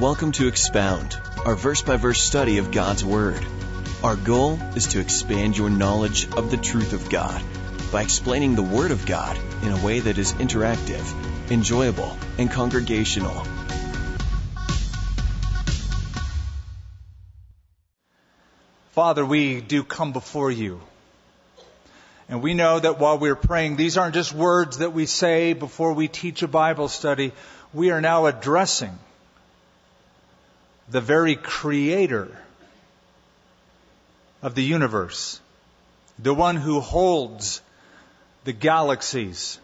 Welcome to Expound, our verse by verse study of God's Word. Our goal is to expand your knowledge of the truth of God by explaining the Word of God in a way that is interactive, enjoyable, and congregational. Father, we do come before you. And we know that while we're praying, these aren't just words that we say before we teach a Bible study. We are now addressing the very creator of the universe, the one who holds the galaxies,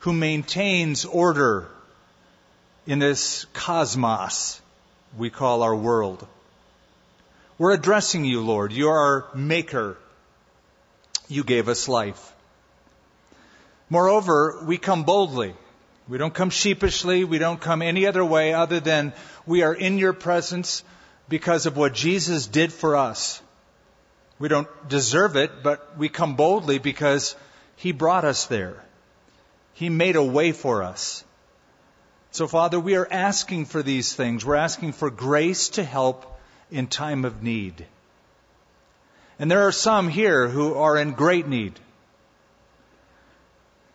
who maintains order in this cosmos we call our world. We're addressing you, Lord. You are our maker. You gave us life. Moreover, we come boldly. We don't come sheepishly. We don't come any other way other than we are in your presence because of what Jesus did for us. We don't deserve it, but we come boldly because he brought us there. He made a way for us. So, Father, we are asking for these things. We're asking for grace to help in time of need. And there are some here who are in great need.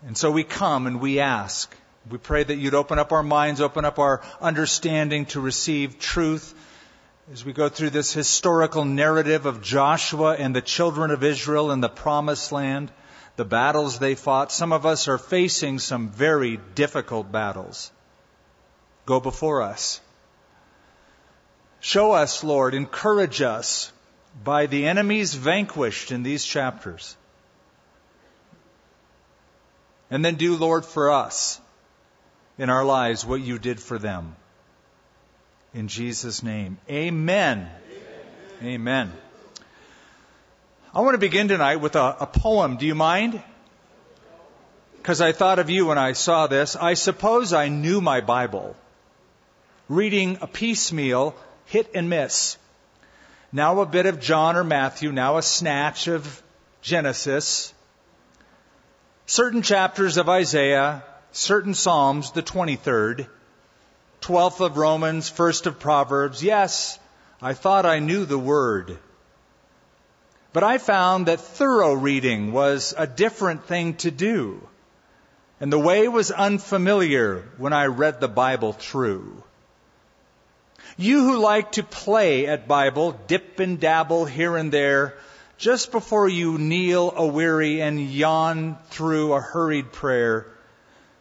And so we come and we ask. We pray that you'd open up our minds, open up our understanding to receive truth as we go through this historical narrative of Joshua and the children of Israel in the promised land, the battles they fought. Some of us are facing some very difficult battles. Go before us. Show us, Lord, encourage us by the enemies vanquished in these chapters. And then do, Lord, for us in our lives what you did for them. In Jesus' name. Amen. Amen. Amen. I want to begin tonight with a, a poem. Do you mind? Because I thought of you when I saw this. I suppose I knew my Bible. Reading a piecemeal, hit and miss. Now a bit of John or Matthew, now a snatch of Genesis, certain chapters of Isaiah, certain Psalms, the 23rd, 12th of Romans, 1st of Proverbs. Yes, I thought I knew the word. But I found that thorough reading was a different thing to do. And the way was unfamiliar when I read the Bible through. You who like to play at Bible, dip and dabble here and there, just before you kneel a weary and yawn through a hurried prayer.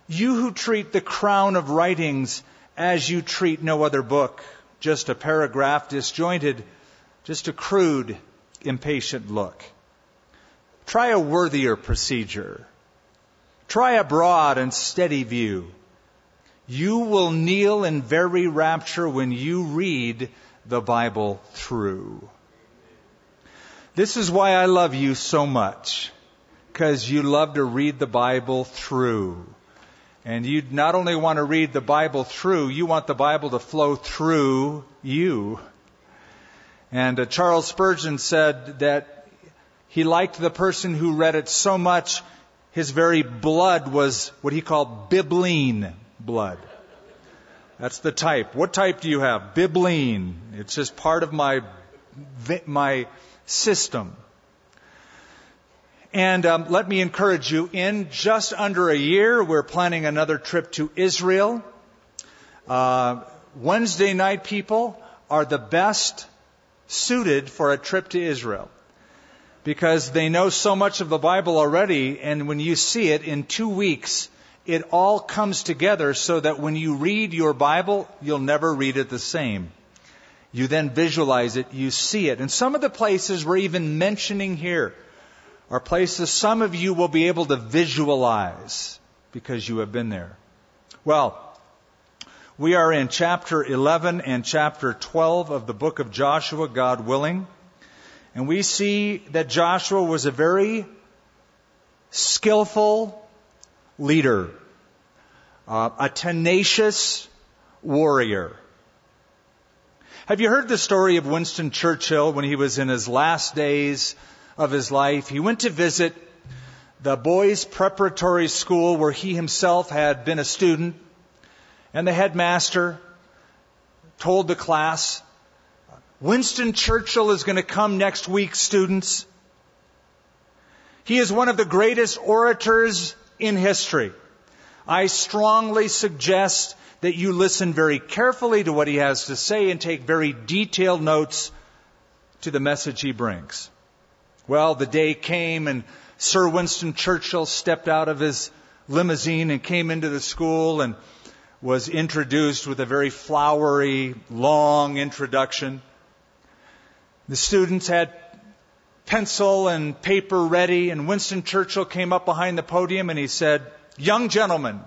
You who treat the crown of writings as you treat no other book, just a paragraph disjointed, just a crude, impatient look. Try a worthier procedure. Try a broad and steady view. You will kneel in very rapture when you read the Bible through. This is why I love you so much. Because you love to read the Bible through. And you not only want to read the Bible through, you want the Bible to flow through you. And uh, Charles Spurgeon said that he liked the person who read it so much, his very blood was what he called bibline blood. That's the type. What type do you have? Bibline. It's just part of my my system. And um, let me encourage you, in just under a year, we're planning another trip to Israel. Uh, Wednesday night people are the best suited for a trip to Israel because they know so much of the Bible already, and when you see it in two weeks, it all comes together so that when you read your Bible, you'll never read it the same. You then visualize it, you see it. And some of the places we're even mentioning here are places some of you will be able to visualize because you have been there. Well, we are in chapter 11 and chapter 12 of the book of Joshua, God willing. And we see that Joshua was a very skillful leader, uh, a tenacious warrior. Have you heard the story of Winston Churchill when he was in his last days of his life? He went to visit the boys' preparatory school where he himself had been a student, and the headmaster told the class, Winston Churchill is going to come next week, students. He is one of the greatest orators in history. I strongly suggest that you listen very carefully to what he has to say and take very detailed notes to the message he brings. Well, the day came and Sir Winston Churchill stepped out of his limousine and came into the school and was introduced with a very flowery, long introduction. The students had pencil and paper ready, and Winston Churchill came up behind the podium and he said, Young gentlemen,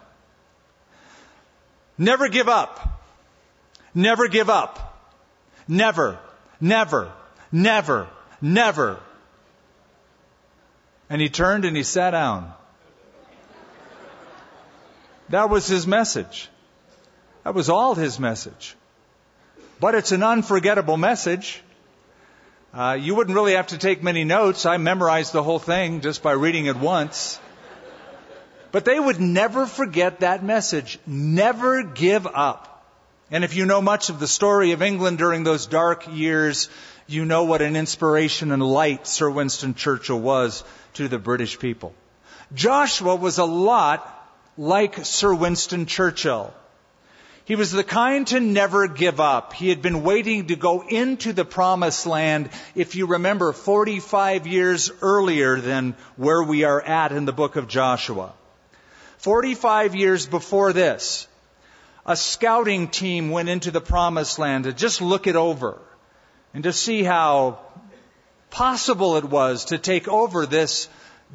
never give up. Never give up. Never, never, never, never. And he turned and he sat down. That was his message. That was all his message. But it's an unforgettable message. Uh, you wouldn't really have to take many notes. I memorized the whole thing just by reading it once. But they would never forget that message. Never give up. And if you know much of the story of England during those dark years, you know what an inspiration and light Sir Winston Churchill was to the British people. Joshua was a lot like Sir Winston Churchill. He was the kind to never give up. He had been waiting to go into the promised land, if you remember, 45 years earlier than where we are at in the book of Joshua. 45 years before this, a scouting team went into the promised land to just look it over and to see how possible it was to take over this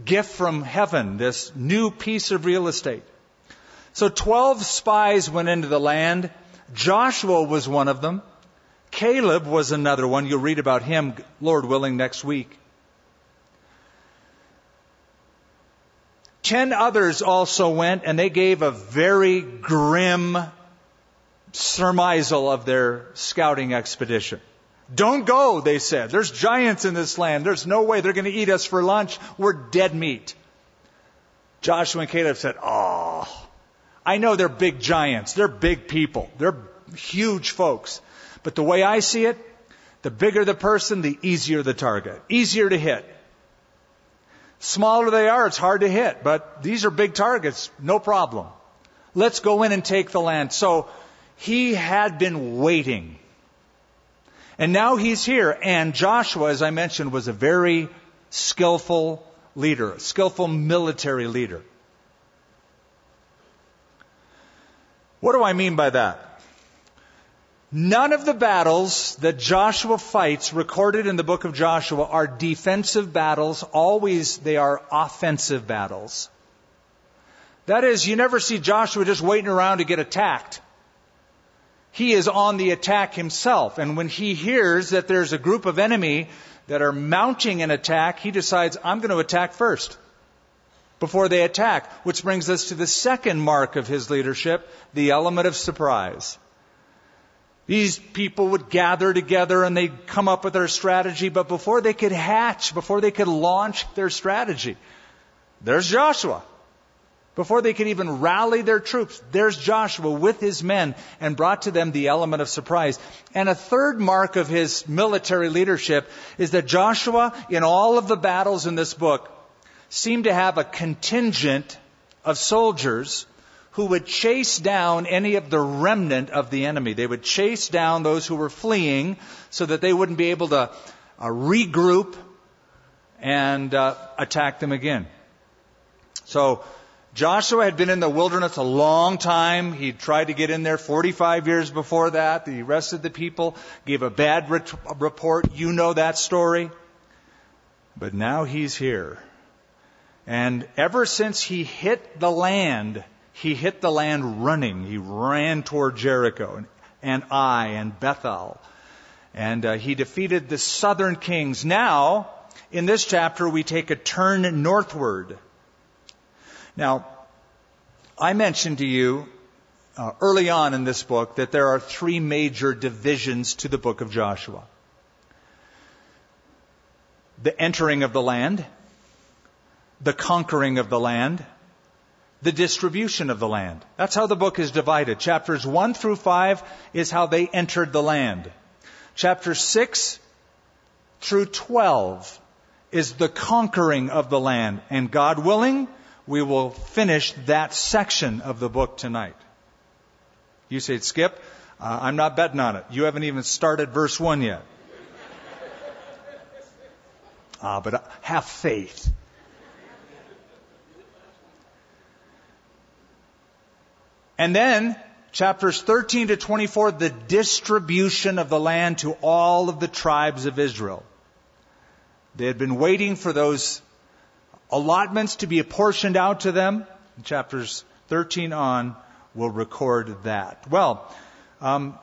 gift from heaven, this new piece of real estate. So 12 spies went into the land. Joshua was one of them. Caleb was another one. You'll read about him, Lord willing, next week. Ten others also went, and they gave a very grim surmisal of their scouting expedition. Don't go, they said. There's giants in this land. There's no way they're going to eat us for lunch. We're dead meat. Joshua and Caleb said, Oh, I know they're big giants. They're big people. They're huge folks. But the way I see it, the bigger the person, the easier the target. Easier to hit. Smaller they are, it's hard to hit. But these are big targets. No problem. Let's go in and take the land. So he had been waiting. And now he's here. And Joshua, as I mentioned, was a very skillful leader, skillful military leader. What do I mean by that? None of the battles that Joshua fights recorded in the book of Joshua are defensive battles. Always they are offensive battles. That is, you never see Joshua just waiting around to get attacked. He is on the attack himself. And when he hears that there's a group of enemy that are mounting an attack, he decides, I'm going to attack first before they attack. Which brings us to the second mark of his leadership, the element of surprise. These people would gather together and they'd come up with their strategy, but before they could hatch, before they could launch their strategy, there's Joshua. Before they could even rally their troops, there's Joshua with his men and brought to them the element of surprise. And a third mark of his military leadership is that Joshua, in all of the battles in this book, seemed to have a contingent of soldiers who would chase down any of the remnant of the enemy. They would chase down those who were fleeing so that they wouldn't be able to uh, regroup and uh, attack them again. So Joshua had been in the wilderness a long time. He tried to get in there 45 years before that. The rest of the people gave a bad report. You know that story. But now he's here. And ever since he hit the land, he hit the land running. He ran toward Jericho and, and Ai and Bethel. And uh, he defeated the southern kings. Now, in this chapter, we take a turn northward. Now, I mentioned to you uh, early on in this book that there are three major divisions to the book of Joshua the entering of the land, the conquering of the land, the distribution of the land. That's how the book is divided. Chapters 1 through 5 is how they entered the land. Chapter 6 through 12 is the conquering of the land. And God willing, we will finish that section of the book tonight. You say, Skip, uh, I'm not betting on it. You haven't even started verse 1 yet. Ah, but uh, have faith. And then, chapters 13 to 24, the distribution of the land to all of the tribes of Israel. They had been waiting for those allotments to be apportioned out to them. Chapters 13 on will record that. Well, um,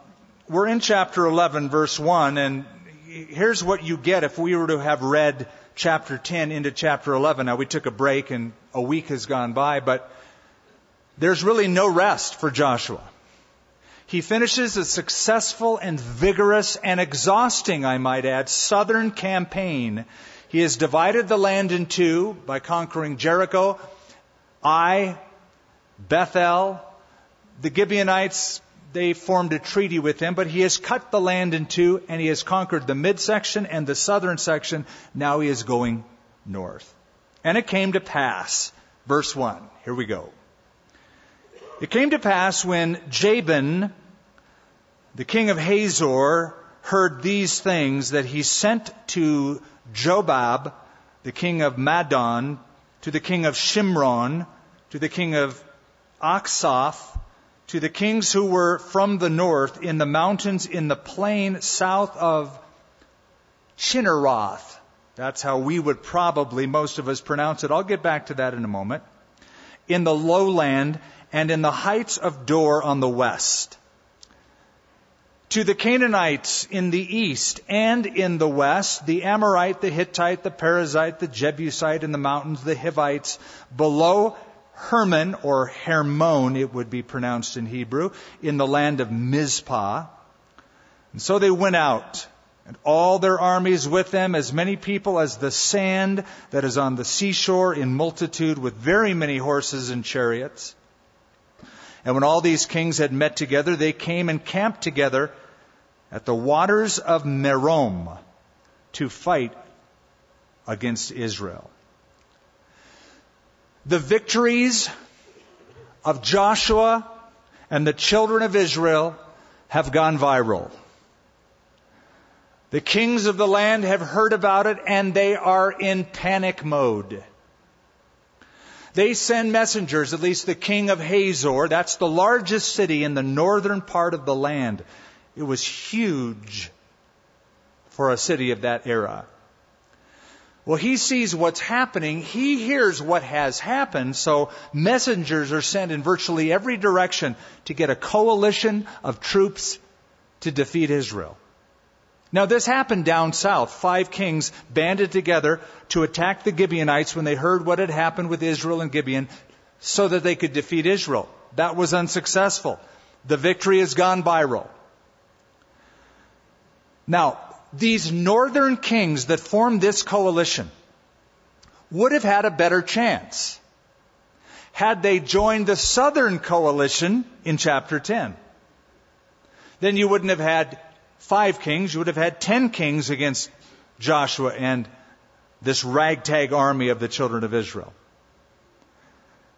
we're in chapter 11, verse 1, and here's what you get if we were to have read chapter 10 into chapter 11. Now, we took a break and a week has gone by, but there's really no rest for Joshua. He finishes a successful and vigorous and exhausting, I might add, southern campaign. He has divided the land in two by conquering Jericho, Ai, Bethel. The Gibeonites, they formed a treaty with him, but he has cut the land in two and he has conquered the midsection and the southern section. Now he is going north. And it came to pass, verse 1. Here we go. It came to pass when Jabin, the king of Hazor, heard these things that he sent to Jobab, the king of Madon, to the king of Shimron, to the king of Achshaph, to the kings who were from the north in the mountains in the plain south of Chinneroth. That's how we would probably, most of us, pronounce it. I'll get back to that in a moment. In the lowland and in the heights of Dor on the west. To the Canaanites in the east and in the west, the Amorite, the Hittite, the Perizzite, the Jebusite in the mountains, the Hivites, below Hermon, or Hermon, it would be pronounced in Hebrew, in the land of Mizpah. And so they went out, and all their armies with them, as many people as the sand that is on the seashore in multitude, with very many horses and chariots. And when all these kings had met together, they came and camped together at the waters of Merom to fight against Israel. The victories of Joshua and the children of Israel have gone viral. The kings of the land have heard about it and they are in panic mode. They send messengers, at least the king of Hazor, that's the largest city in the northern part of the land. It was huge for a city of that era. Well, he sees what's happening. He hears what has happened. So messengers are sent in virtually every direction to get a coalition of troops to defeat Israel. Now, this happened down south. Five kings banded together to attack the Gibeonites when they heard what had happened with Israel and Gibeon so that they could defeat Israel. That was unsuccessful. The victory has gone viral. Now, these northern kings that formed this coalition would have had a better chance had they joined the southern coalition in chapter 10. Then you wouldn't have had five kings, you would have had ten kings against Joshua and this ragtag army of the children of Israel.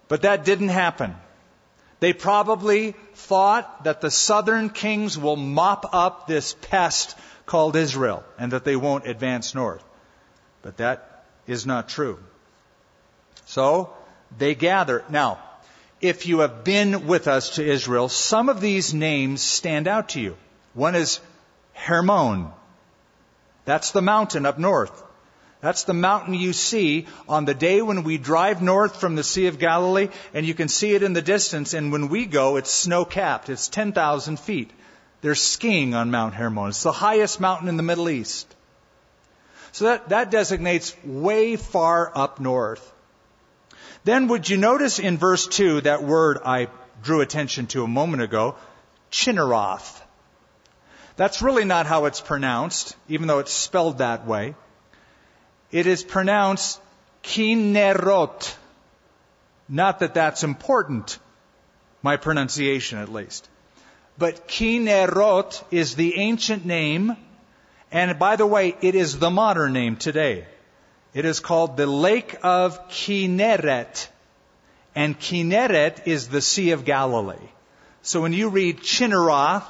But that didn't happen. They probably thought that the southern kings will mop up this pest called Israel and that they won't advance north. But that is not true. So they gather. Now, if you have been with us to Israel, some of these names stand out to you. One is Hermon. That's the mountain up north. That's the mountain you see on the day when we drive north from the Sea of Galilee, and you can see it in the distance. And when we go, it's snow capped. It's 10,000 feet. They're skiing on Mount Hermon. It's the highest mountain in the Middle East. So that, that designates way far up north. Then would you notice in verse 2 that word I drew attention to a moment ago, Chinneroth. That's really not how it's pronounced, even though it's spelled that way. It is pronounced Kinerot. Not that that's important, my pronunciation at least. But Kinerot is the ancient name, and by the way, it is the modern name today. It is called the Lake of Kinneret. And Kinneret is the Sea of Galilee. So when you read Chinneroth,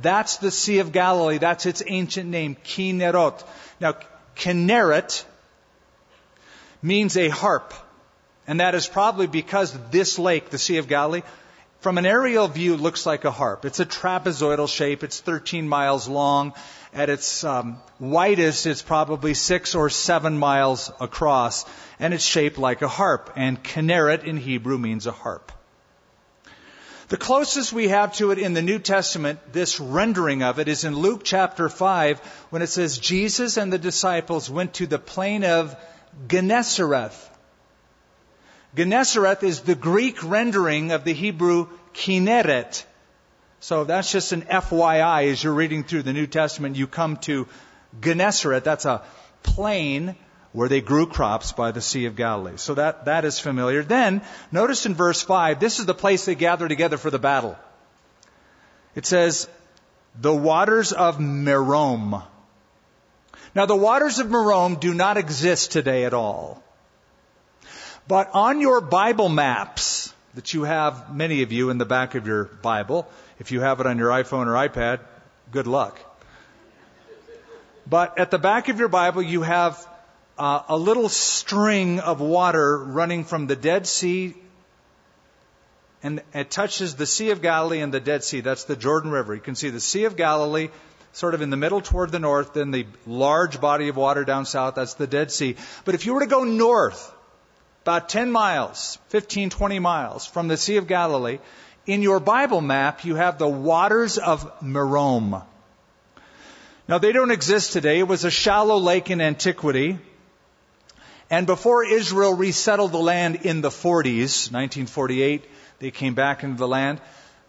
that's the Sea of Galilee. That's its ancient name, Kinnerot. Now, Kinneret means a harp. And that is probably because this lake, the Sea of Galilee, from an aerial view looks like a harp. It's a trapezoidal shape. It's 13 miles long. At its um, widest, it's probably six or seven miles across, and it's shaped like a harp. And Kinneret in Hebrew means a harp. The closest we have to it in the New Testament, this rendering of it, is in Luke chapter 5 when it says, Jesus and the disciples went to the plain of Gennesareth. Gennesareth is the Greek rendering of the Hebrew Kinneret. So that's just an FYI as you're reading through the New Testament. You come to Gennesareth. That's a plain where they grew crops by the Sea of Galilee. So that, that is familiar. Then, notice in verse 5, this is the place they gather together for the battle. It says, the waters of Merom. Now, the waters of Merom do not exist today at all. But on your Bible maps that you have, many of you in the back of your Bible, if you have it on your iPhone or iPad, good luck. But at the back of your Bible, you have uh, a little string of water running from the Dead Sea, and it touches the Sea of Galilee and the Dead Sea. That's the Jordan River. You can see the Sea of Galilee sort of in the middle toward the north, then the large body of water down south. That's the Dead Sea. But if you were to go north, about 10 miles, 15, 20 miles from the Sea of Galilee, in your Bible map, you have the waters of Merom. Now, they don't exist today. It was a shallow lake in antiquity. And before Israel resettled the land in the 40s, 1948, they came back into the land.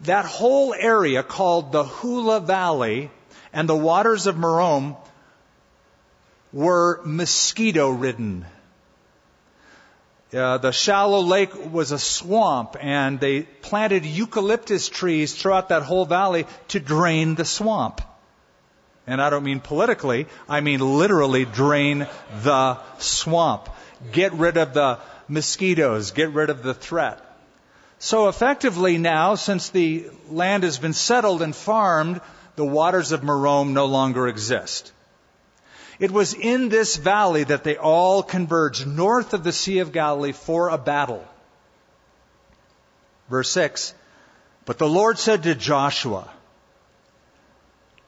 That whole area called the Hula Valley and the waters of Merom were mosquito ridden. Uh, the shallow lake was a swamp and they planted eucalyptus trees throughout that whole valley to drain the swamp. And I don't mean politically, I mean literally drain the swamp. Get rid of the mosquitoes, get rid of the threat. So effectively now, since the land has been settled and farmed, the waters of Merom no longer exist. It was in this valley that they all converged north of the Sea of Galilee for a battle. Verse 6 But the Lord said to Joshua,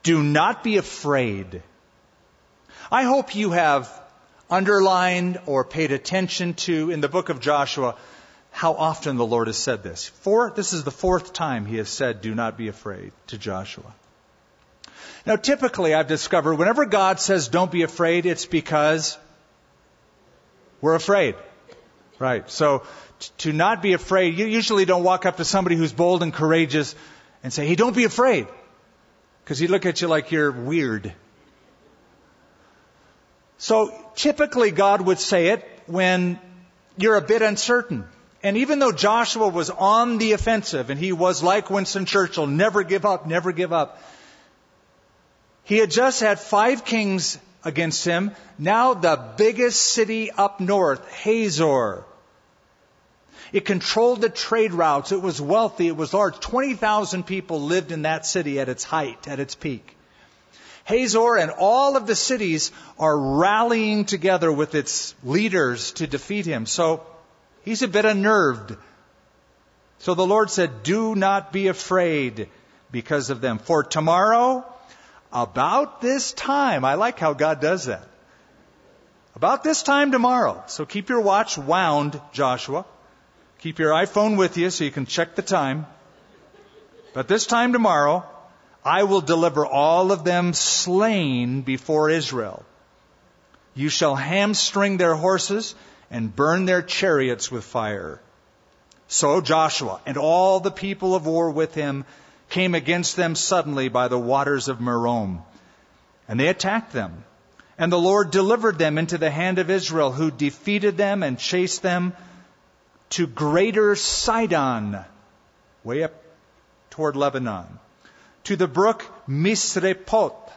do not be afraid. I hope you have underlined or paid attention to in the book of Joshua how often the Lord has said this. Four, this is the fourth time he has said, do not be afraid to Joshua. Now typically I've discovered whenever God says don't be afraid, it's because we're afraid. Right. So t- to not be afraid, you usually don't walk up to somebody who's bold and courageous and say, hey, don't be afraid because he'd look at you like you're weird. So typically God would say it when you're a bit uncertain. And even though Joshua was on the offensive and he was like Winston Churchill, never give up, never give up, he had just had five kings against him. Now the biggest city up north, Hazor, it controlled the trade routes. It was wealthy. It was large. 20,000 people lived in that city at its height, at its peak. Hazor and all of the cities are rallying together with its leaders to defeat him. So he's a bit unnerved. So the Lord said, Do not be afraid because of them. For tomorrow, about this time, I like how God does that. About this time tomorrow. So keep your watch wound, Joshua. Keep your iPhone with you so you can check the time. But this time tomorrow, I will deliver all of them slain before Israel. You shall hamstring their horses and burn their chariots with fire. So Joshua and all the people of war with him came against them suddenly by the waters of Merom. And they attacked them. And the Lord delivered them into the hand of Israel, who defeated them and chased them to greater Sidon, way up toward Lebanon, to the brook Misrephoth,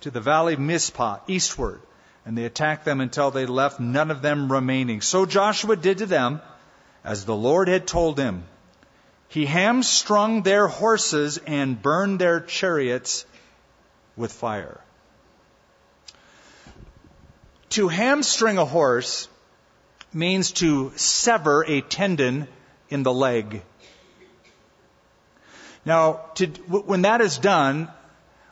to the valley Mizpah, eastward. And they attacked them until they left none of them remaining. So Joshua did to them as the Lord had told him. He hamstrung their horses and burned their chariots with fire. To hamstring a horse means to sever a tendon in the leg. Now, to, when that is done,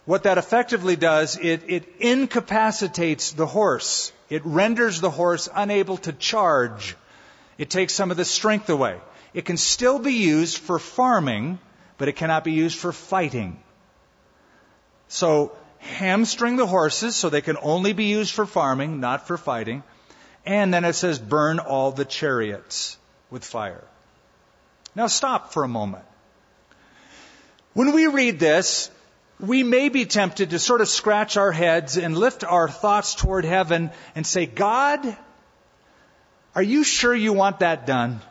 what that effectively does, it, it incapacitates the horse. It renders the horse unable to charge. It takes some of the strength away. It can still be used for farming, but it cannot be used for fighting. So, hamstring the horses so they can only be used for farming, not for fighting. And then it says, burn all the chariots with fire. Now stop for a moment. When we read this, we may be tempted to sort of scratch our heads and lift our thoughts toward heaven and say, God, are you sure you want that done?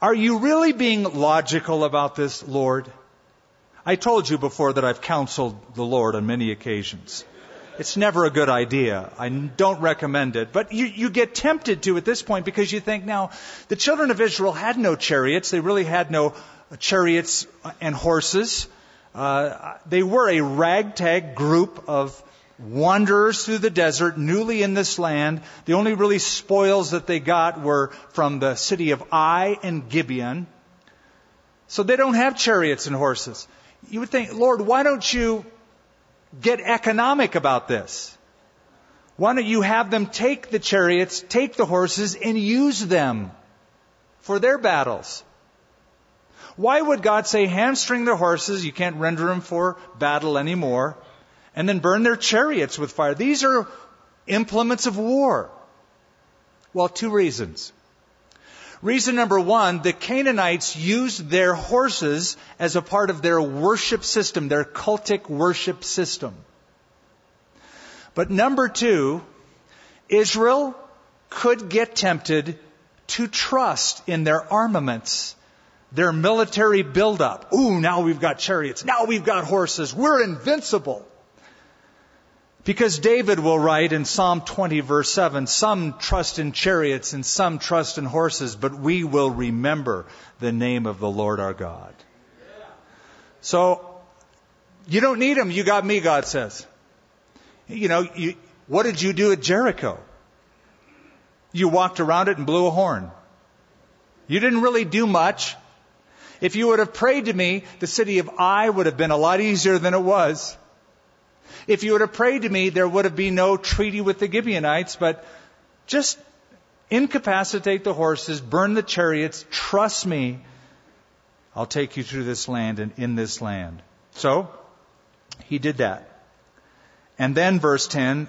Are you really being logical about this, Lord? I told you before that I've counseled the Lord on many occasions. It's never a good idea. I don't recommend it. But you, you get tempted to at this point because you think now, the children of Israel had no chariots. They really had no chariots and horses. Uh, they were a ragtag group of wanderers through the desert, newly in this land. The only really spoils that they got were from the city of Ai and Gibeon. So they don't have chariots and horses. You would think, Lord, why don't you get economic about this? Why don't you have them take the chariots, take the horses, and use them for their battles? Why would God say hamstring their horses, you can't render them for battle anymore, and then burn their chariots with fire? These are implements of war. Well, two reasons. Reason number one, the Canaanites used their horses as a part of their worship system, their cultic worship system. But number two, Israel could get tempted to trust in their armaments their military buildup. Ooh, now we've got chariots. Now we've got horses. We're invincible. Because David will write in Psalm 20 verse 7, some trust in chariots and some trust in horses, but we will remember the name of the Lord our God. So, you don't need them. You got me, God says. You know, you, what did you do at Jericho? You walked around it and blew a horn. You didn't really do much. If you would have prayed to me, the city of Ai would have been a lot easier than it was. If you would have prayed to me, there would have been no treaty with the Gibeonites, but just incapacitate the horses, burn the chariots, trust me, I'll take you through this land and in this land. So, he did that. And then verse 10,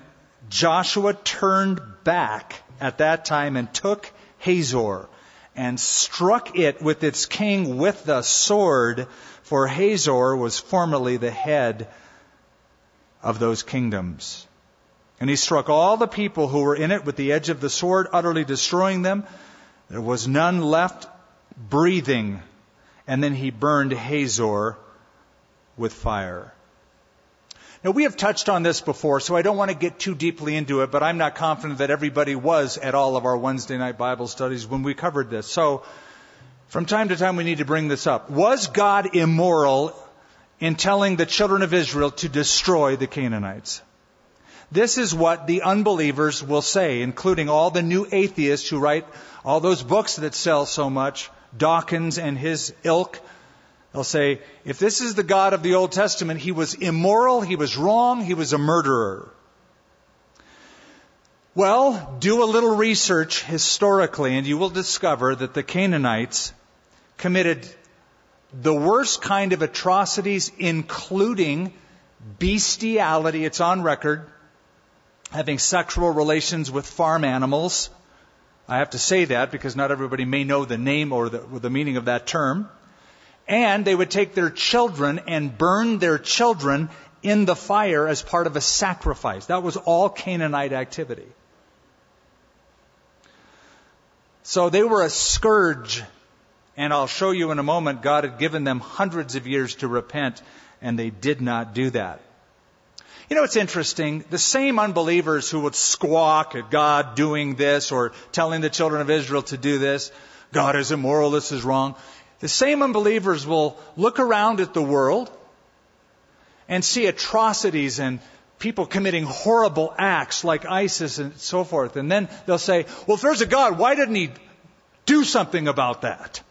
Joshua turned back at that time and took Hazor and struck it with its king with the sword, for Hazor was formerly the head of those kingdoms. And he struck all the people who were in it with the edge of the sword, utterly destroying them. There was none left breathing. And then he burned Hazor with fire. Now, we have touched on this before, so I don't want to get too deeply into it, but I'm not confident that everybody was at all of our Wednesday night Bible studies when we covered this. So, from time to time, we need to bring this up. Was God immoral in telling the children of Israel to destroy the Canaanites? This is what the unbelievers will say, including all the new atheists who write all those books that sell so much, Dawkins and his ilk. They'll say, if this is the God of the Old Testament, he was immoral, he was wrong, he was a murderer. Well, do a little research historically and you will discover that the Canaanites committed the worst kind of atrocities, including bestiality. It's on record. Having sexual relations with farm animals. I have to say that because not everybody may know the name or the, or the meaning of that term. And they would take their children and burn their children in the fire as part of a sacrifice. That was all Canaanite activity. So they were a scourge. And I'll show you in a moment, God had given them hundreds of years to repent, and they did not do that. You know, it's interesting. The same unbelievers who would squawk at God doing this or telling the children of Israel to do this, God is immoral, this is wrong. The same unbelievers will look around at the world and see atrocities and people committing horrible acts like ISIS and so forth. And then they'll say, well, if there's a God, why didn't he do something about that?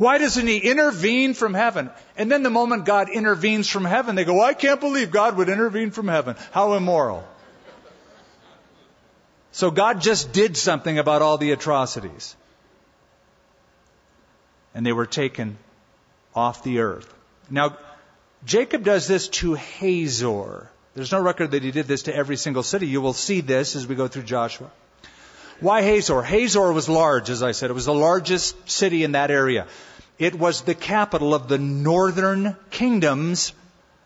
Why doesn't he intervene from heaven? And then the moment God intervenes from heaven, they go, I can't believe God would intervene from heaven. How immoral. So God just did something about all the atrocities. And they were taken off the earth. Now, Jacob does this to Hazor. There's no record that he did this to every single city. You will see this as we go through Joshua. Why Hazor? Hazor was large, as I said. It was the largest city in that area. It was the capital of the northern kingdoms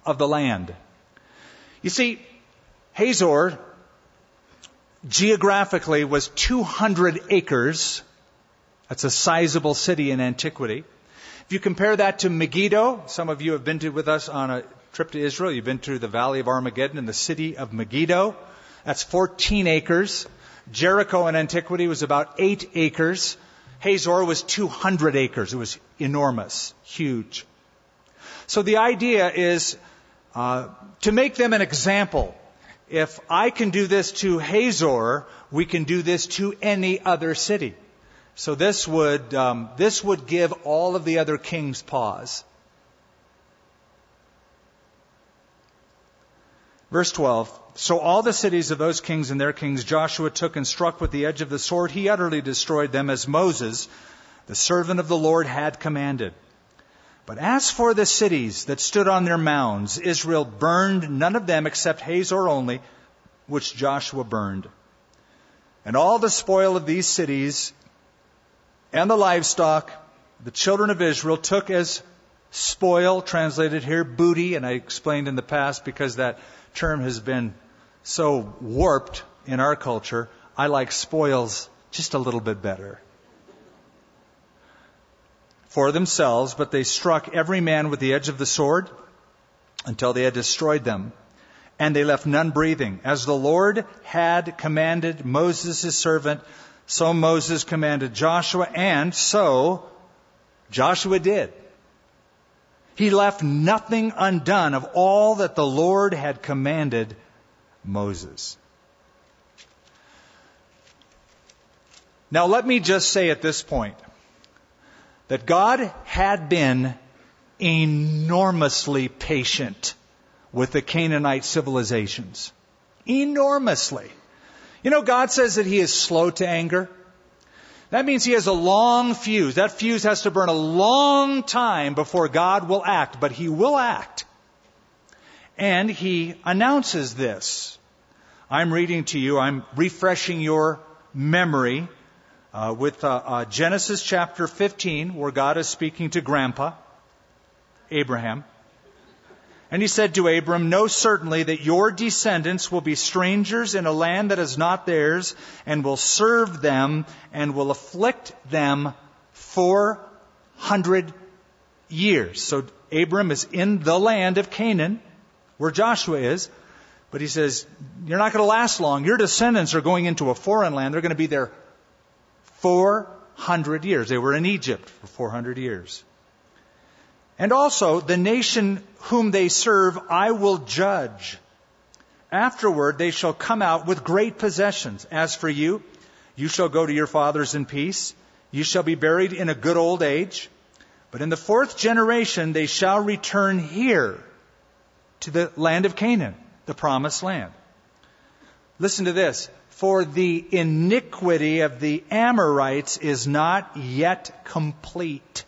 of the land. You see, Hazor geographically was 200 acres. That's a sizable city in antiquity. If you compare that to Megiddo, some of you have been to with us on a trip to Israel. You've been to the Valley of Armageddon and the city of Megiddo. That's 14 acres. Jericho in antiquity was about 8 acres. Hazor was 200 acres. It was enormous, huge. So the idea is uh, to make them an example. If I can do this to Hazor, we can do this to any other city. So this would, um, this would give all of the other kings pause. Verse 12. So all the cities of those kings and their kings Joshua took and struck with the edge of the sword. He utterly destroyed them as Moses, the servant of the Lord, had commanded. But as for the cities that stood on their mounds, Israel burned none of them except Hazor only, which Joshua burned. And all the spoil of these cities and the livestock the children of Israel took as spoil, translated here booty, and I explained in the past because that term has been so warped in our culture, I like spoils just a little bit better. For themselves, but they struck every man with the edge of the sword until they had destroyed them. And they left none breathing. As the Lord had commanded Moses, his servant, so Moses commanded Joshua, and so Joshua did. He left nothing undone of all that the Lord had commanded Moses. Now, let me just say at this point that God had been enormously patient with the Canaanite civilizations. Enormously. You know, God says that He is slow to anger. That means He has a long fuse. That fuse has to burn a long time before God will act, but He will act. And He announces this. I'm reading to you, I'm refreshing your memory uh, with uh, uh, Genesis chapter 15, where God is speaking to Grandpa, Abraham. And he said to Abram, Know certainly that your descendants will be strangers in a land that is not theirs, and will serve them, and will afflict them four hundred years. So Abram is in the land of Canaan, where Joshua is, but he says, You're not going to last long. Your descendants are going into a foreign land. They're going to be there 400 years. They were in Egypt for 400 years. And also, the nation whom they serve I will judge. Afterward, they shall come out with great possessions. As for you, you shall go to your fathers in peace. You shall be buried in a good old age. But in the fourth generation, they shall return here to the land of Canaan, the promised land. Listen to this. For the iniquity of the Amorites is not yet complete.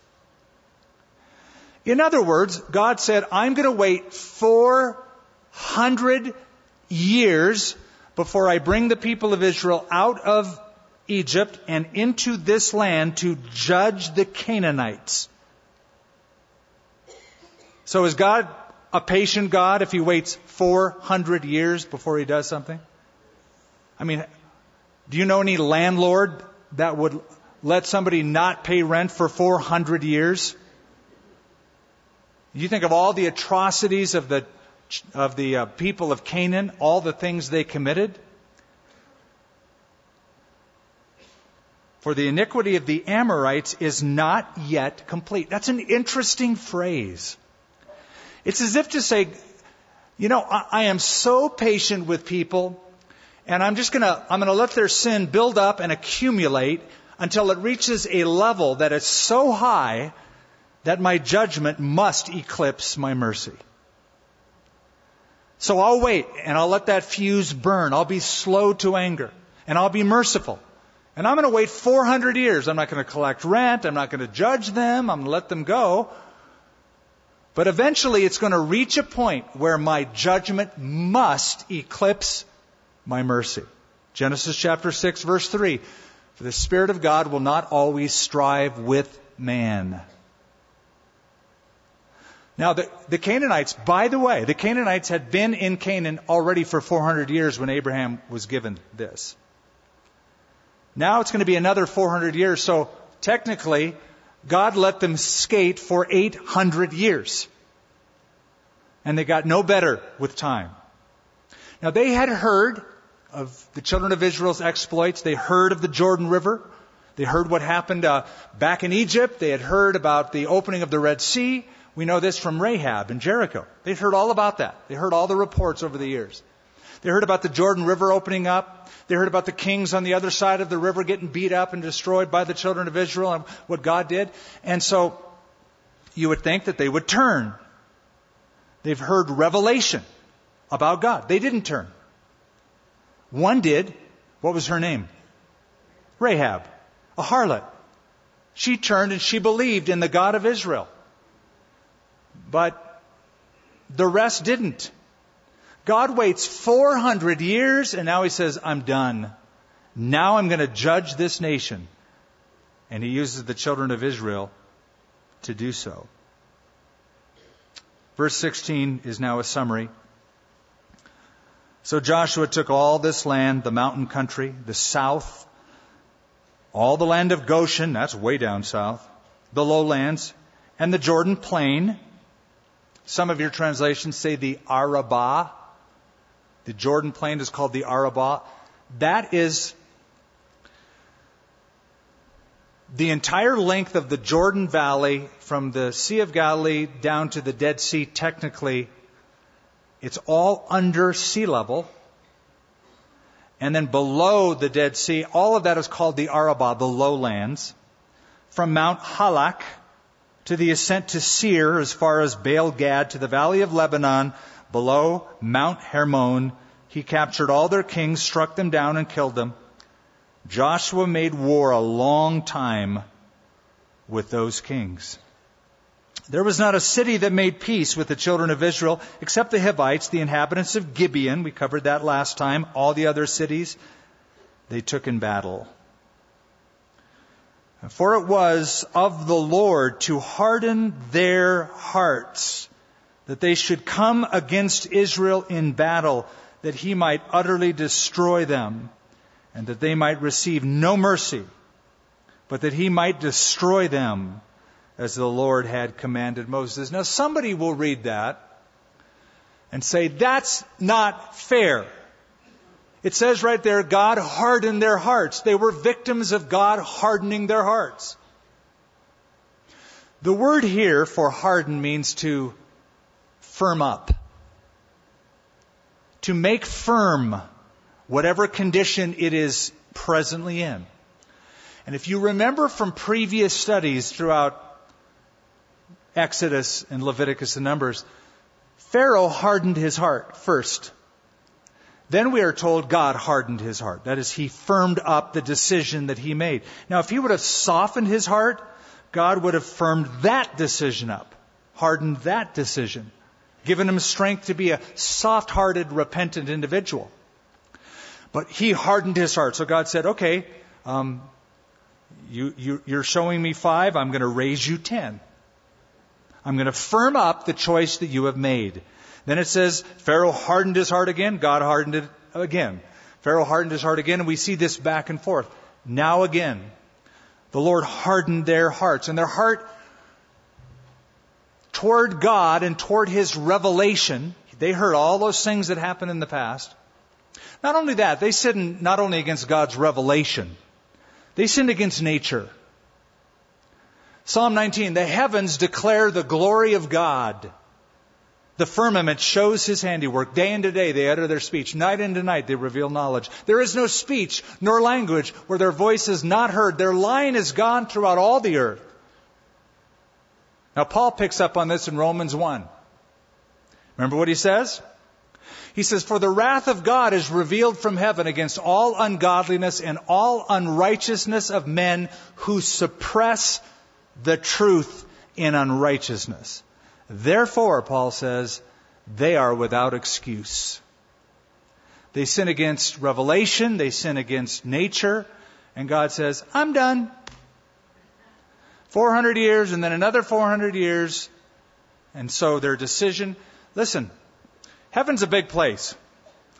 In other words, God said, I'm going to wait 400 years before I bring the people of Israel out of Egypt and into this land to judge the Canaanites. So is God a patient God if he waits 400 years before he does something? I mean, do you know any landlord that would let somebody not pay rent for 400 years? You think of all the atrocities of the, of the uh, people of Canaan, all the things they committed? For the iniquity of the Amorites is not yet complete. That's an interesting phrase. It's as if to say, you know, I, I am so patient with people, and I'm just gonna, I'm gonna let their sin build up and accumulate until it reaches a level that is so high that my judgment must eclipse my mercy. So I'll wait and I'll let that fuse burn. I'll be slow to anger and I'll be merciful. And I'm going to wait 400 years. I'm not going to collect rent. I'm not going to judge them. I'm going to let them go. But eventually it's going to reach a point where my judgment must eclipse my mercy. Genesis chapter 6 verse 3. For the Spirit of God will not always strive with man. Now, the, the, Canaanites, by the way, the Canaanites had been in Canaan already for 400 years when Abraham was given this. Now it's going to be another 400 years, so technically, God let them skate for 800 years. And they got no better with time. Now they had heard of the children of Israel's exploits. They heard of the Jordan River. They heard what happened uh, back in Egypt. They had heard about the opening of the Red Sea. We know this from Rahab and Jericho. They'd heard all about that. They heard all the reports over the years. They heard about the Jordan River opening up. They heard about the kings on the other side of the river getting beat up and destroyed by the children of Israel and what God did. And so you would think that they would turn. They've heard revelation about God. They didn't turn. One did. What was her name? Rahab, a harlot. She turned and she believed in the God of Israel. But the rest didn't. God waits 400 years and now he says, I'm done. Now I'm going to judge this nation. And he uses the children of Israel to do so. Verse 16 is now a summary. So Joshua took all this land, the mountain country, the south, all the land of Goshen, that's way down south, the lowlands, and the Jordan plain. Some of your translations say the Arabah, the Jordan plain is called the Arabah. That is the entire length of the Jordan Valley from the Sea of Galilee down to the Dead Sea, technically, it's all under sea level. And then below the Dead Sea, all of that is called the Arabah, the lowlands. From Mount Halak to the ascent to Seir, as far as Baal Gad, to the valley of Lebanon, below Mount Hermon. He captured all their kings, struck them down, and killed them. Joshua made war a long time with those kings. There was not a city that made peace with the children of Israel except the Hivites, the inhabitants of Gibeon. We covered that last time. All the other cities they took in battle. For it was of the Lord to harden their hearts that they should come against Israel in battle, that he might utterly destroy them, and that they might receive no mercy, but that he might destroy them as the Lord had commanded Moses. Now somebody will read that and say, that's not fair. It says right there, God hardened their hearts. They were victims of God hardening their hearts. The word here for harden means to firm up. To make firm whatever condition it is presently in. And if you remember from previous studies throughout Exodus and Leviticus and Numbers, Pharaoh hardened his heart first. Then we are told God hardened his heart. That is, he firmed up the decision that he made. Now, if he would have softened his heart, God would have firmed that decision up, hardened that decision given him strength to be a soft hearted, repentant individual. But he hardened his heart. So God said, okay, um, you, you, you're showing me five, I'm going to raise you ten. I'm going to firm up the choice that you have made. Then it says, Pharaoh hardened his heart again, God hardened it again. Pharaoh hardened his heart again, and we see this back and forth. now again, the Lord hardened their hearts, and their heart toward God and toward His revelation. They heard all those things that happened in the past. Not only that, they sinned not only against God's revelation, they sinned against nature. Psalm 19, the heavens declare the glory of God. The firmament shows his handiwork. Day into day they utter their speech. Night into night they reveal knowledge. There is no speech nor language where their voice is not heard. Their line is gone throughout all the earth. Now Paul picks up on this in Romans 1. Remember what he says? He says, For the wrath of God is revealed from heaven against all ungodliness and all unrighteousness of men who suppress the truth in unrighteousness. Therefore, Paul says, they are without excuse. They sin against revelation, they sin against nature, and God says, I'm done. 400 years and then another 400 years. And so their decision, listen, heaven's a big place.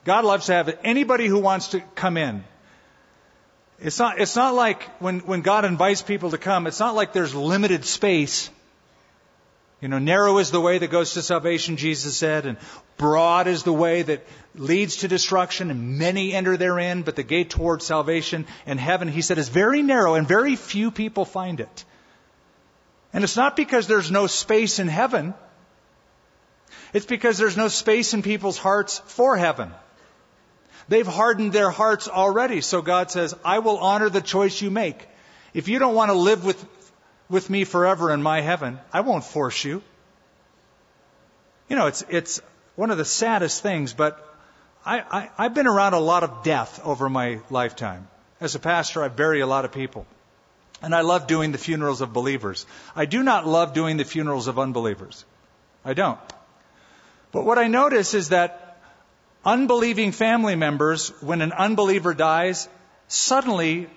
God loves to have anybody who wants to come in. It's not, it's not like when, when God invites people to come, it's not like there's limited space. You know, narrow is the way that goes to salvation, Jesus said, and broad is the way that leads to destruction, and many enter therein, but the gate towards salvation and heaven, he said, is very narrow, and very few people find it. And it's not because there's no space in heaven. It's because there's no space in people's hearts for heaven. They've hardened their hearts already. So God says, I will honor the choice you make. If you don't want to live with with me forever in my heaven. I won't force you. You know, it's, it's one of the saddest things, but I, I, I've been around a lot of death over my lifetime. As a pastor, I bury a lot of people. And I love doing the funerals of believers. I do not love doing the funerals of unbelievers. I don't. But what I notice is that unbelieving family members, when an unbeliever dies, suddenly,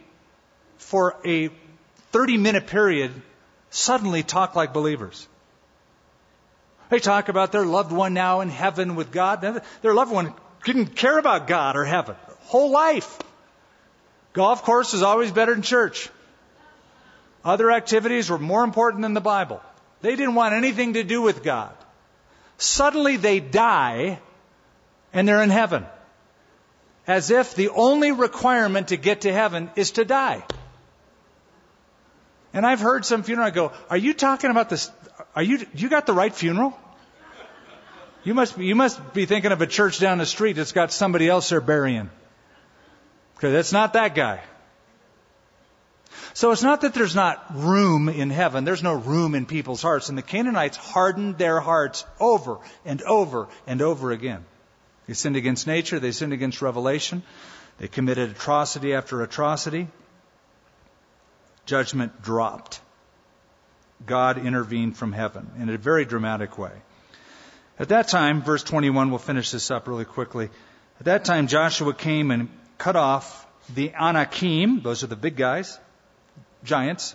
for a 30 minute period suddenly talk like believers. They talk about their loved one now in heaven with God. Their loved one didn't care about God or heaven. Whole life. Golf course is always better than church. Other activities were more important than the Bible. They didn't want anything to do with God. Suddenly they die and they're in heaven. As if the only requirement to get to heaven is to die. And I've heard some funeral. I go, "Are you talking about this? Are you you got the right funeral? You must be, you must be thinking of a church down the street that's got somebody else they're burying, because it's not that guy." So it's not that there's not room in heaven. There's no room in people's hearts. And the Canaanites hardened their hearts over and over and over again. They sinned against nature. They sinned against revelation. They committed atrocity after atrocity judgment dropped. God intervened from heaven in a very dramatic way. At that time, verse 21, we'll finish this up really quickly. At that time, Joshua came and cut off the Anakim, those are the big guys, giants,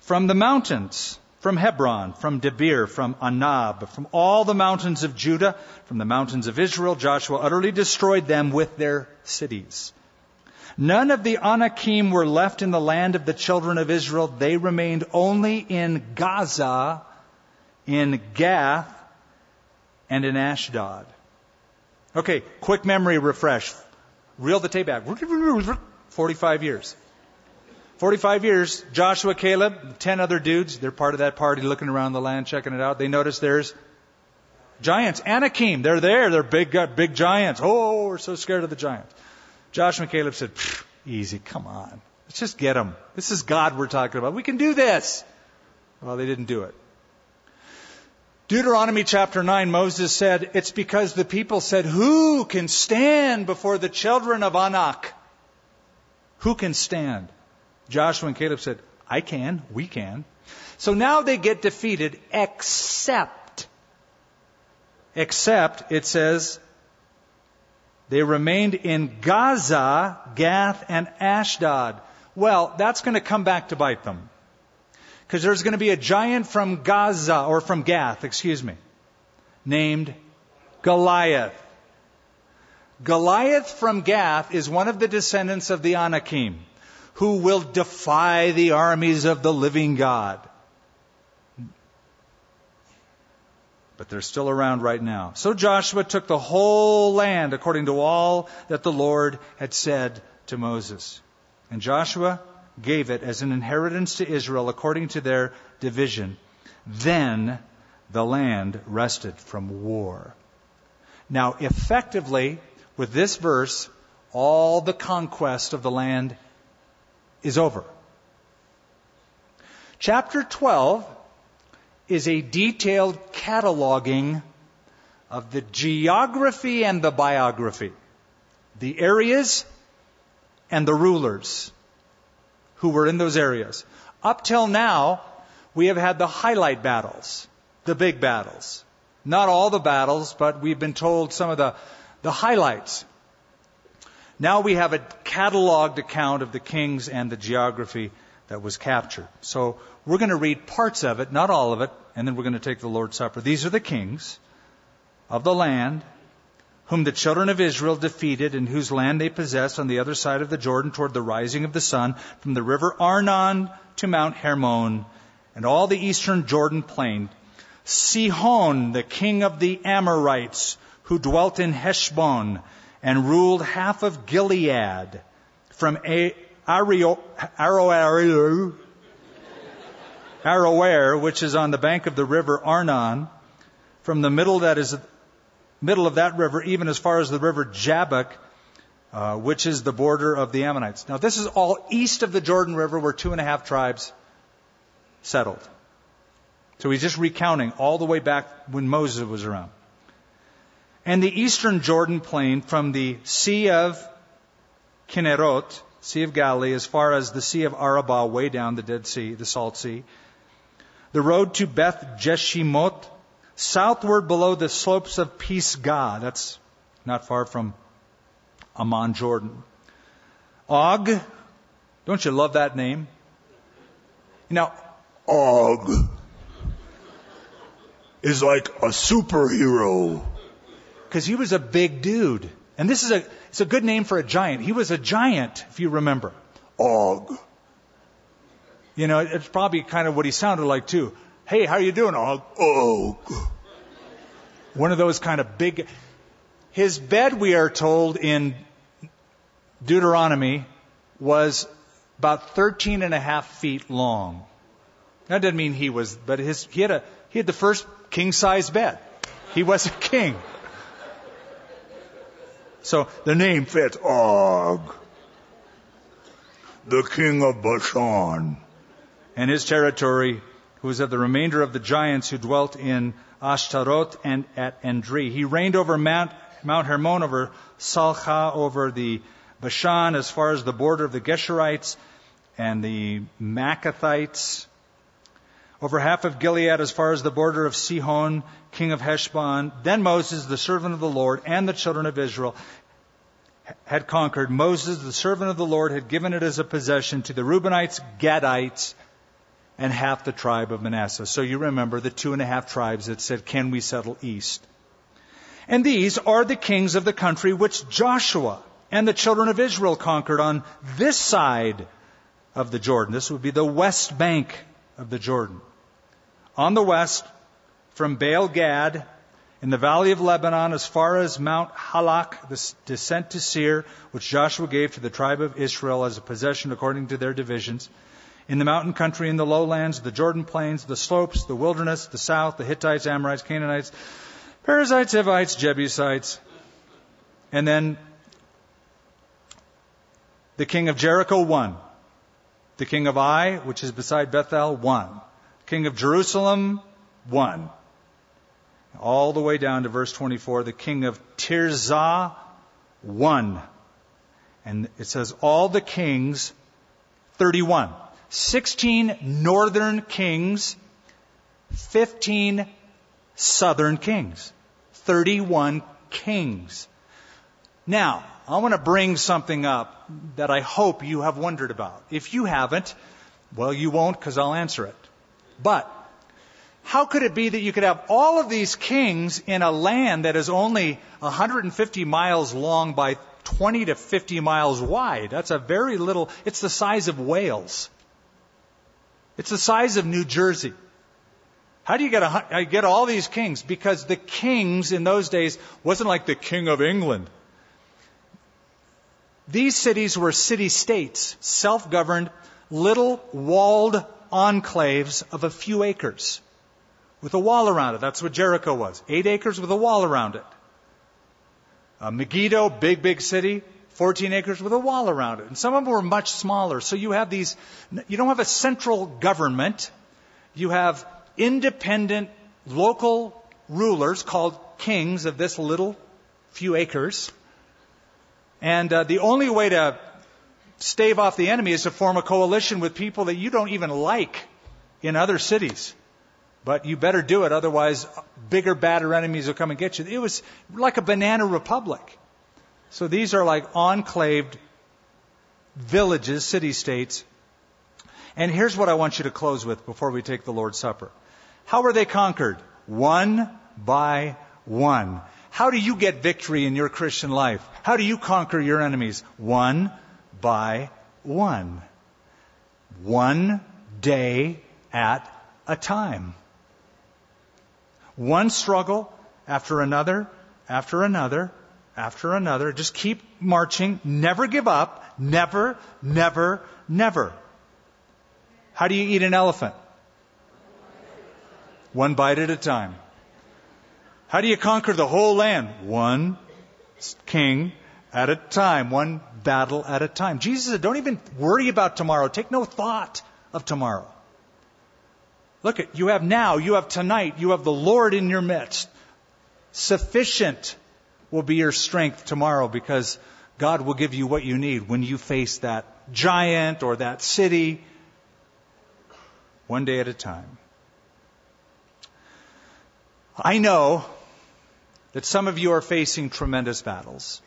from the mountains, from Hebron, from Debir, from Anab, from all the mountains of Judah, from the mountains of Israel. Joshua utterly destroyed them with their cities. None of the Anakim were left in the land of the children of Israel. They remained only in Gaza, in Gath, and in Ashdod. Okay, quick memory refresh. Reel the tape back. 45 years. 45 years, Joshua, Caleb, 10 other dudes, they're part of that party looking around the land, checking it out. They notice there's giants, Anakim. They're there. They're big, big giants. Oh, we're so scared of the giants. Joshua and Caleb said, easy, come on. Let's just get them. This is God we're talking about. We can do this. Well, they didn't do it. Deuteronomy chapter 9, Moses said, It's because the people said, Who can stand before the children of Anak? Who can stand? Joshua and Caleb said, I can, we can. So now they get defeated, except, except, it says, they remained in Gaza, Gath, and Ashdod. Well, that's going to come back to bite them. Because there's going to be a giant from Gaza, or from Gath, excuse me, named Goliath. Goliath from Gath is one of the descendants of the Anakim, who will defy the armies of the living God. But they're still around right now. So Joshua took the whole land according to all that the Lord had said to Moses. And Joshua gave it as an inheritance to Israel according to their division. Then the land rested from war. Now, effectively, with this verse, all the conquest of the land is over. Chapter 12 is a detailed cataloging of the geography and the biography, the areas and the rulers who were in those areas. Up till now, we have had the highlight battles, the big battles. Not all the battles, but we've been told some of the, the highlights. Now we have a cataloged account of the kings and the geography that was captured. So we're going to read parts of it, not all of it, and then we're going to take the Lord's Supper. These are the kings of the land whom the children of Israel defeated and whose land they possessed on the other side of the Jordan toward the rising of the sun from the river Arnon to Mount Hermon and all the eastern Jordan plain. Sihon, the king of the Amorites, who dwelt in Heshbon and ruled half of Gilead from Aroer, which is on the bank of the river Arnon, from the middle that is middle of that river, even as far as the river Jabbok, uh, which is the border of the Ammonites. Now, this is all east of the Jordan River, where two and a half tribes settled. So he's just recounting all the way back when Moses was around. And the eastern Jordan plain from the Sea of Kinnerot, Sea of Galilee, as far as the Sea of Arabah, way down the Dead Sea, the Salt Sea. The road to Beth Jeshimot, southward below the slopes of Pisgah. That's not far from Amman, Jordan. Og, don't you love that name? Now, Og is like a superhero. Because he was a big dude. And this is a, it's a good name for a giant. He was a giant, if you remember. Og. You know, it's probably kind of what he sounded like too. Hey, how are you doing, Og? Og. One of those kind of big. His bed, we are told in Deuteronomy, was about 13 and a half feet long. That doesn't mean he was, but his, he had a, he had the first king size bed. He was a king. So the name fits. Og. The king of Bashan. And his territory who was of the remainder of the giants who dwelt in Ashtaroth and at Edrei. He reigned over Mount, Mount Hermon, over Salcha, over the Bashan, as far as the border of the Geshurites and the Maachathites, over half of Gilead, as far as the border of Sihon, king of Heshbon. Then Moses, the servant of the Lord, and the children of Israel had conquered. Moses, the servant of the Lord, had given it as a possession to the Reubenites, Gadites, and half the tribe of Manasseh. So you remember the two and a half tribes that said, Can we settle east? And these are the kings of the country which Joshua and the children of Israel conquered on this side of the Jordan. This would be the west bank of the Jordan. On the west, from Baal Gad, in the valley of Lebanon, as far as Mount Halak, the descent to Seir, which Joshua gave to the tribe of Israel as a possession according to their divisions in the mountain country, in the lowlands, the Jordan plains, the slopes, the wilderness, the south, the Hittites, Amorites, Canaanites, Perizzites, Hivites, Jebusites, and then the king of Jericho one. The king of Ai, which is beside Bethel, one. King of Jerusalem one. All the way down to verse 24, the king of Tirzah one. And it says all the kings, 31. 16 northern kings, 15 southern kings, 31 kings. Now, I want to bring something up that I hope you have wondered about. If you haven't, well, you won't because I'll answer it. But, how could it be that you could have all of these kings in a land that is only 150 miles long by 20 to 50 miles wide? That's a very little, it's the size of Wales. It's the size of New Jersey. How do you get, a, uh, get all these kings? Because the kings in those days wasn't like the king of England. These cities were city states, self governed, little walled enclaves of a few acres with a wall around it. That's what Jericho was. Eight acres with a wall around it. Uh, Megiddo, big, big city, 14 acres with a wall around it. And some of them were much smaller. So you have these, you don't have a central government. You have independent local rulers called kings of this little few acres. And uh, the only way to stave off the enemy is to form a coalition with people that you don't even like in other cities. But you better do it, otherwise, bigger, badder enemies will come and get you. It was like a banana republic. So these are like enclaved villages, city states. And here's what I want you to close with before we take the Lord's Supper. How were they conquered? One by one. How do you get victory in your Christian life? How do you conquer your enemies? One by one. One day at a time. One struggle after another, after another, after another. Just keep marching. Never give up. Never, never, never. How do you eat an elephant? One bite at a time. How do you conquer the whole land? One king at a time, one battle at a time. Jesus said, don't even worry about tomorrow. Take no thought of tomorrow. Look at, you have now, you have tonight, you have the Lord in your midst. Sufficient will be your strength tomorrow because God will give you what you need when you face that giant or that city one day at a time. I know that some of you are facing tremendous battles.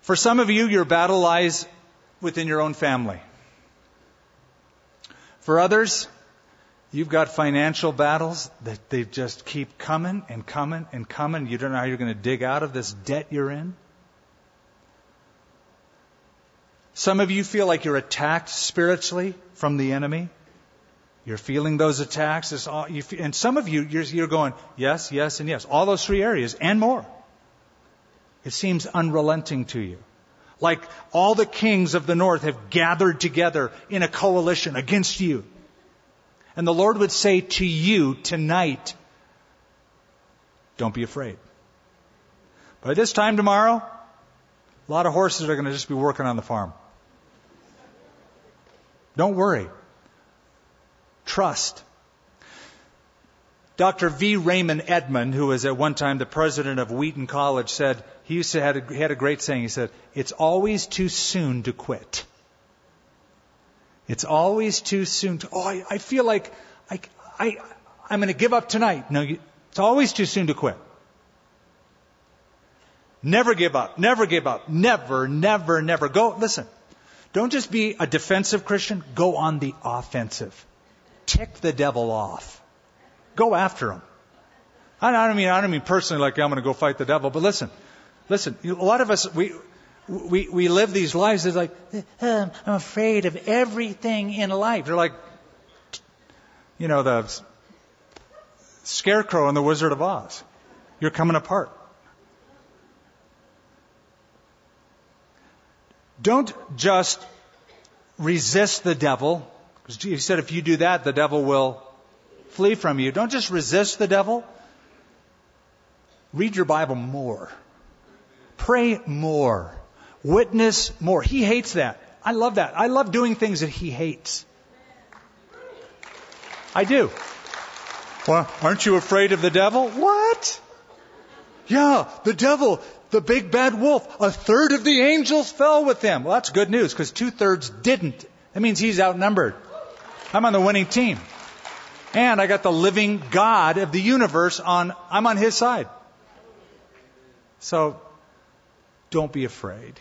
For some of you, your battle lies within your own family. For others, you've got financial battles that they just keep coming and coming and coming. You don't know how you're going to dig out of this debt you're in. Some of you feel like you're attacked spiritually from the enemy. You're feeling those attacks. All, feel, and some of you, you're, you're going, yes, yes, and yes. All those three areas and more. It seems unrelenting to you. Like all the kings of the north have gathered together in a coalition against you. And the Lord would say to you tonight, don't be afraid. By this time tomorrow, a lot of horses are going to just be working on the farm. Don't worry. Trust. Dr. V. Raymond Edman, who was at one time the president of Wheaton College, said, he used to have a, had a great saying. He said, it's always too soon to quit. It's always too soon to, oh, I, I feel like I, I, I'm going to give up tonight. No, you, it's always too soon to quit. Never give up. Never give up. Never, never, never. Go, listen. Don't just be a defensive Christian. Go on the offensive tick the devil off. Go after him. I don't mean I don't mean personally like I'm going to go fight the devil, but listen, listen. A lot of us we we we live these lives. It's like uh, um, I'm afraid of everything in life. They're like, you know, the scarecrow in the Wizard of Oz. You're coming apart. Don't just resist the devil because he said if you do that, the devil will flee from you. Don't just resist the devil. Read your Bible more. Pray more. Witness more. He hates that. I love that. I love doing things that he hates. I do. Well, aren't you afraid of the devil? What? Yeah, the devil, the big bad wolf. A third of the angels fell with him. Well, that's good news because two thirds didn't. That means he's outnumbered. I'm on the winning team. And I got the living God of the universe on, I'm on his side. So don't be afraid.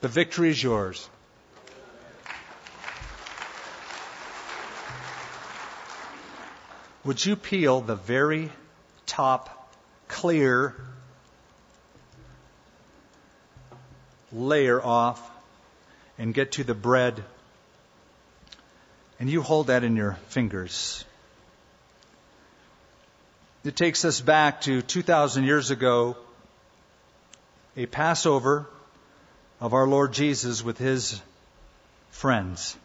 The victory is yours. Would you peel the very top clear layer off and get to the bread and you hold that in your fingers. It takes us back to 2,000 years ago, a Passover of our Lord Jesus with his friends.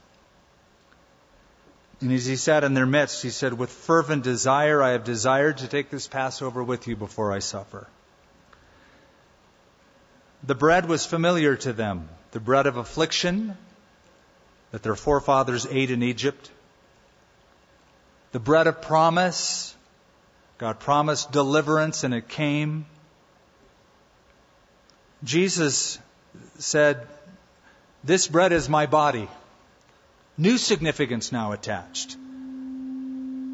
And as he sat in their midst, he said, With fervent desire, I have desired to take this Passover with you before I suffer. The bread was familiar to them, the bread of affliction that their forefathers ate in Egypt, the bread of promise. God promised deliverance and it came. Jesus said, This bread is my body. New significance now attached.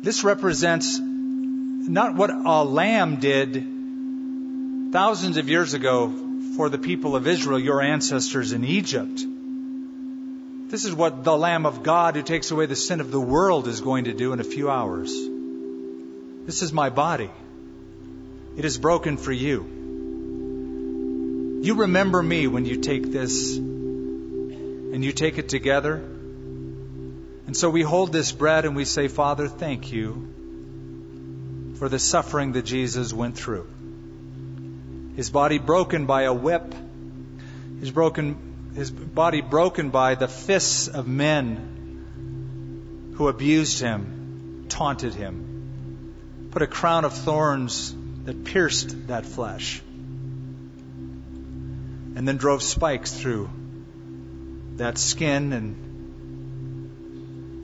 This represents not what a lamb did thousands of years ago for the people of Israel, your ancestors in Egypt. This is what the Lamb of God who takes away the sin of the world is going to do in a few hours. This is my body. It is broken for you. You remember me when you take this and you take it together. And so we hold this bread and we say, Father, thank you for the suffering that Jesus went through. His body broken by a whip, his, broken, his body broken by the fists of men who abused him, taunted him, put a crown of thorns that pierced that flesh and then drove spikes through that skin and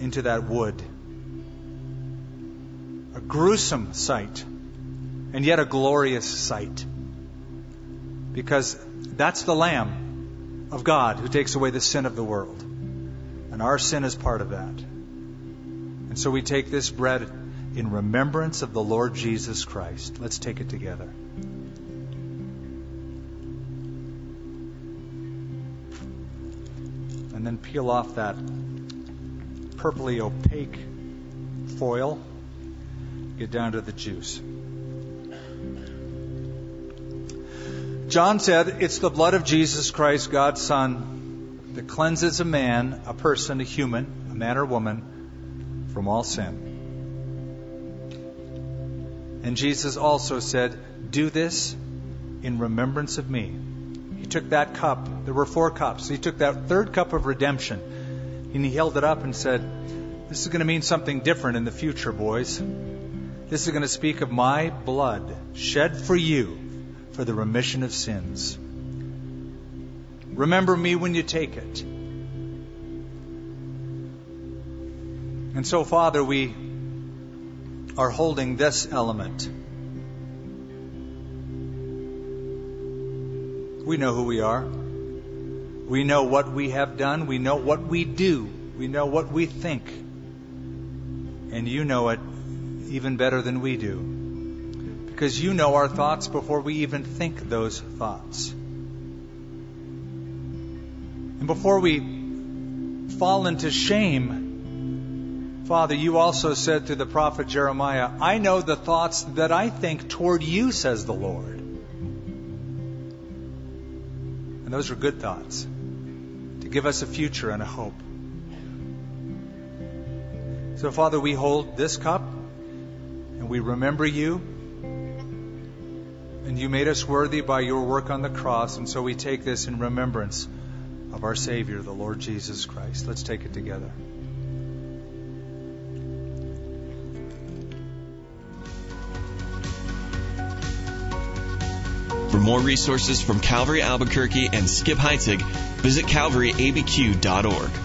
into that wood. A gruesome sight, and yet a glorious sight. Because that's the Lamb of God who takes away the sin of the world. And our sin is part of that. And so we take this bread in remembrance of the Lord Jesus Christ. Let's take it together. and then peel off that purpley opaque foil. Get down to the juice. John said, It's the blood of Jesus Christ, God's Son, that cleanses a man, a person, a human, a man or woman, from all sin. And Jesus also said, Do this in remembrance of me. He took that cup. There were four cups. He took that third cup of redemption and he held it up and said, This is going to mean something different in the future, boys. This is going to speak of my blood shed for you for the remission of sins. Remember me when you take it. And so, Father, we are holding this element We know who we are. We know what we have done. We know what we do. We know what we think. And you know it even better than we do. Because you know our thoughts before we even think those thoughts. And before we fall into shame, Father, you also said to the prophet Jeremiah, I know the thoughts that I think toward you, says the Lord. And those are good thoughts to give us a future and a hope. So, Father, we hold this cup and we remember you. And you made us worthy by your work on the cross. And so we take this in remembrance of our Savior, the Lord Jesus Christ. Let's take it together. For more resources from Calvary Albuquerque and Skip Heitzig, visit calvaryabq.org.